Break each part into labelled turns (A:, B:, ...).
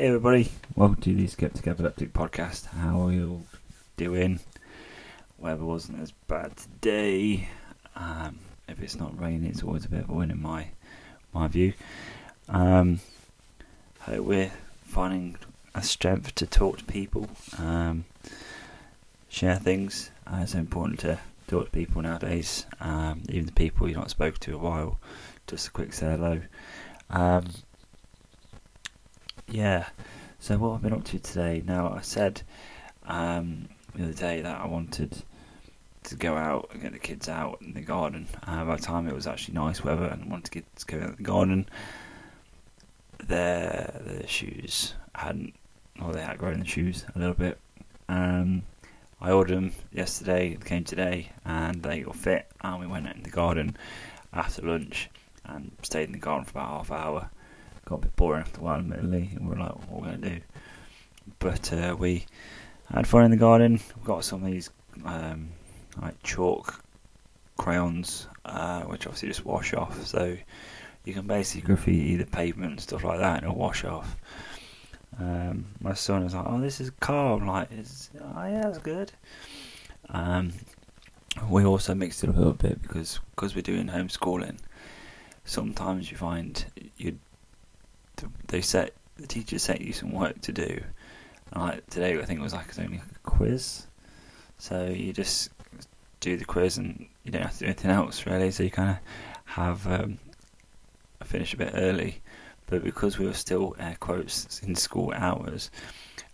A: Hey everybody, welcome to the Sceptic Epileptic podcast. How are you all doing? Weather wasn't as bad today. Um, if it's not raining, it's always a bit of a win in my my view. Um, hope we're finding a strength to talk to people, um, share things. Uh, it's important to talk to people nowadays, um, even the people you've not spoken to a while. Just a quick say hello. Um, yeah. So what I've been up to today? Now I said um, the other day that I wanted to go out and get the kids out in the garden. Uh, by the time it was actually nice weather and I wanted to get to go out in the garden, their their shoes hadn't, or they had grown the shoes a little bit. Um, I ordered them yesterday, they came today, and they got fit. And we went out in the garden after lunch and stayed in the garden for about half an hour got a bit boring after a while, admittedly, and we are like, what are we going to do? But uh, we had fun in the garden. We got some of these um, like chalk crayons, uh, which obviously just wash off. So you can basically graffiti the pavement and stuff like that, and it'll wash off. Um, my son was like, "Oh, this is car." I'm like, "Oh yeah, that's good." Um, we also mixed it up a little bit because because we're doing homeschooling. Sometimes you find you they set the teacher set you some work to do. And like today, I think it was like only a quiz, so you just do the quiz and you don't have to do anything else really. So you kind of have um, finish a bit early, but because we were still air quotes in school hours,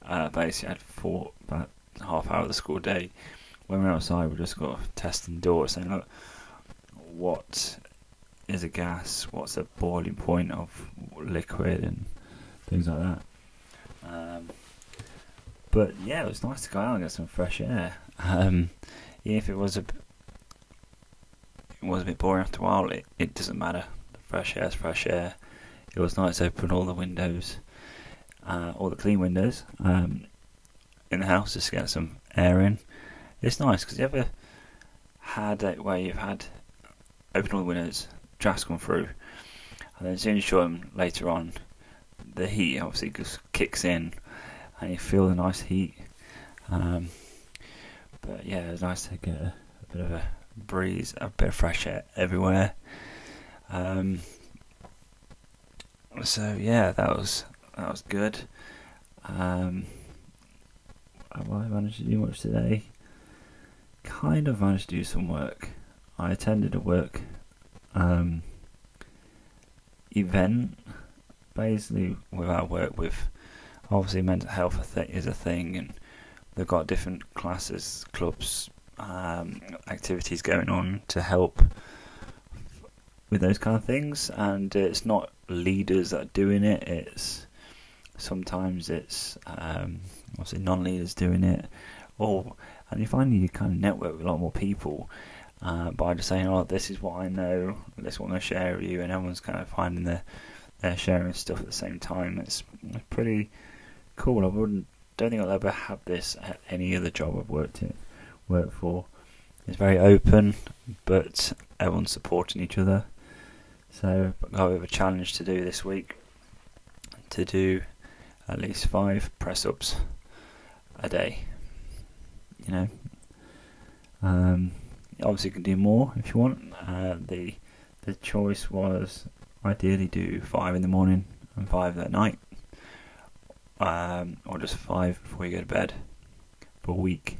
A: uh, basically I had four about half hour of the school day. When we are outside, we just got a testing doors saying, look, what is a gas, what's the boiling point of liquid and things like that. Um, but yeah, it was nice to go out and get some fresh air. Um, if it was a it was a bit boring after a while, it, it doesn't matter. The fresh air is fresh air. It was nice to open all the windows, uh, all the clean windows um, in the house just to get some air in. It's nice because you ever had it where you've had open all the windows, drafts come through, and then as soon as you show them later on, the heat obviously just kicks in, and you feel the nice heat. Um, but yeah, it was nice to get a, a, bit of a breeze, a bit of fresh air everywhere. Um, so yeah, that was that was good. Um, have I managed to do much today? Kind of managed to do some work. I attended a work um, event. Basically, with our work with obviously mental health is a thing, and they've got different classes, clubs, um, activities going on to help with those kind of things. And it's not leaders that are doing it; it's sometimes it's um, obviously non-leaders doing it, or and you find you kind of network with a lot more people uh, by just saying, "Oh, this is what I know. This is what to share with you," and everyone's kind of finding their their sharing stuff at the same time. It's pretty cool. I wouldn't don't think I'll ever have this at any other job I've worked in worked for. It's very open, but everyone's supporting each other. So I've got a bit of a challenge to do this week to do at least five press ups a day. You know, um, obviously you can do more if you want. Uh, the the choice was ideally do five in the morning and five at night, um, or just five before you go to bed for a week.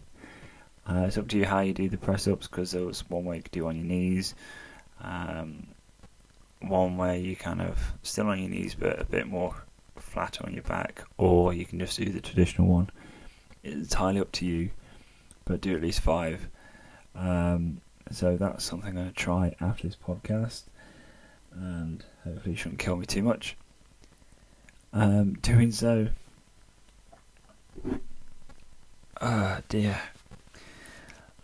A: Uh, it's up to you how you do the press ups because there was one way you could do on your knees, um, one way you kind of still on your knees but a bit more flat on your back, or you can just do the traditional one. It's entirely up to you, but do at least five. Um, so that's something I'm going to try after this podcast, and hopefully it shouldn't kill me too much. Um, doing so, ah uh, dear,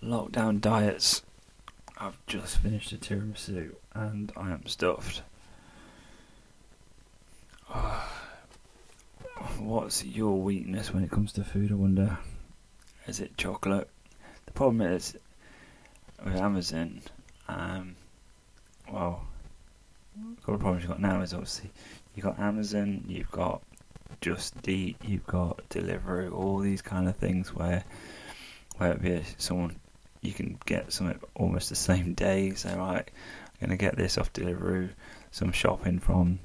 A: lockdown diets. I've just finished a tiramisu and I am stuffed. Uh, what's your weakness when it comes to food? I wonder. Is it chocolate? The problem is with Amazon, um, well, a couple of problems you've got now is obviously you've got Amazon, you've got Just Eat, you've got Deliveroo, all these kind of things where where it be someone you can get something almost the same day. So right, I'm gonna get this off Deliveroo, some shopping from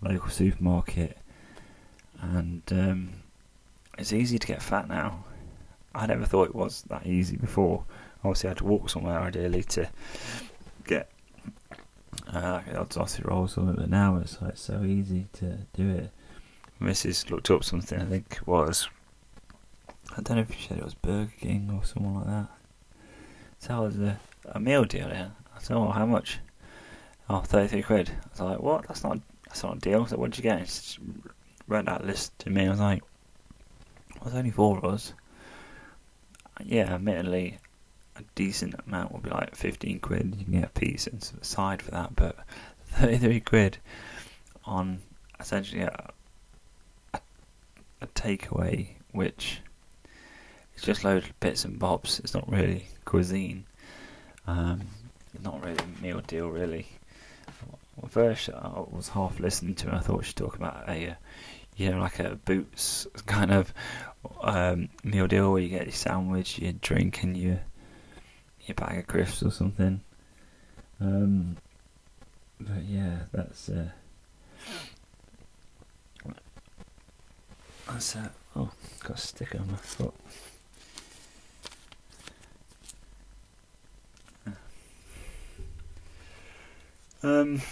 A: local supermarket, and um, it's easy to get fat now. I never thought it was that easy before. Obviously, I had to walk somewhere ideally to get uh, odd sausage roll or something, but now it's like so easy to do it. Mrs. looked up something, I think it was. I don't know if she said it was Burger King or someone like that. So that was a, a meal deal, yeah. I said, oh, how much? Oh, 33 quid. I was like, what? That's not, that's not a deal. So what did you get? She read that list to me. I was like, well, there's only four of us. Yeah, admittedly, a decent amount will be like 15 quid. You can get a piece and side for that, but 33 quid on essentially a, a, a takeaway, which is just loads of bits and bobs. It's not really cuisine. Um, not really a meal deal, really. First, I was half listening to her. I thought she was talking about a, uh, you know, like a Boots kind of um, meal deal where you get your sandwich, your drink, and your your bag of crisps or something. Um, but yeah, that's uh, that's uh, oh, got a sticker on my foot. Um.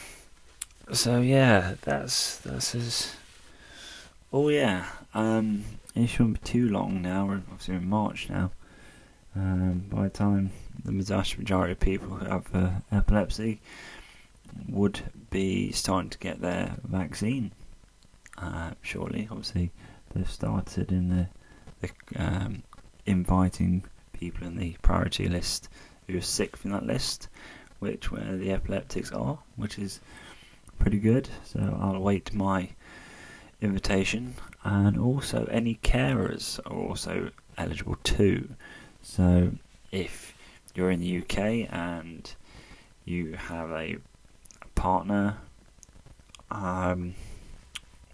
A: So yeah, that's that's his. Oh yeah. Um. It shouldn't be too long now. We're obviously in March now. Um, by the time the vast majority of people who have uh, epilepsy would be starting to get their vaccine. Uh, shortly, obviously, they've started in the, the um, inviting people in the priority list who are sick from that list, which where the epileptics are, which is pretty good. So I'll await my invitation, and also any carers are also eligible too. So if you're in the UK and you have a, a partner um,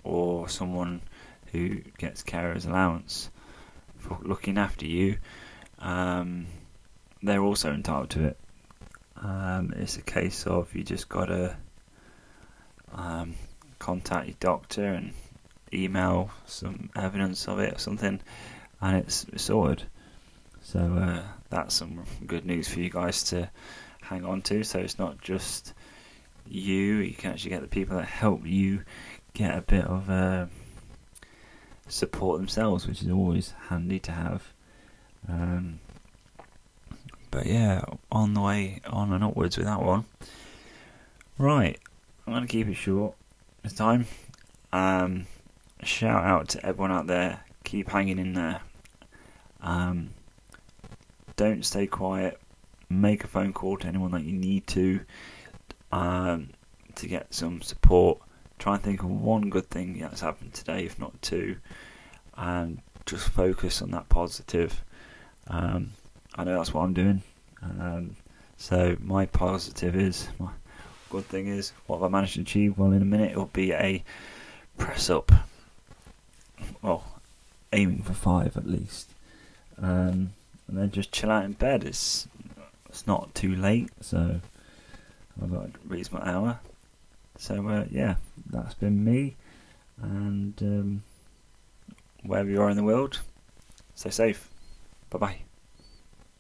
A: or someone who gets carer's allowance for looking after you, um, they're also entitled to it. Um, it's a case of you just got to um, contact your doctor and email some evidence of it or something, and it's sorted. So uh, that's some good news for you guys to hang on to. So it's not just you; you can actually get the people that help you get a bit of uh, support themselves, which is always handy to have. Um, but yeah, on the way on and upwards with that one. Right, I'm going to keep it short this time. Um, shout out to everyone out there. Keep hanging in there. Um, don't stay quiet. Make a phone call to anyone that you need to um, to get some support. Try and think of one good thing that's happened today, if not two, and just focus on that positive. Um, I know that's what I'm doing. Um, so my positive is my good thing is what have I managed to achieve? Well, in a minute it'll be a press up. Well, aiming for five at least. Um, and then just chill out in bed. It's it's not too late, so I've got a reasonable hour. So uh, yeah, that's been me, and um, wherever you are in the world, stay safe. Bye bye.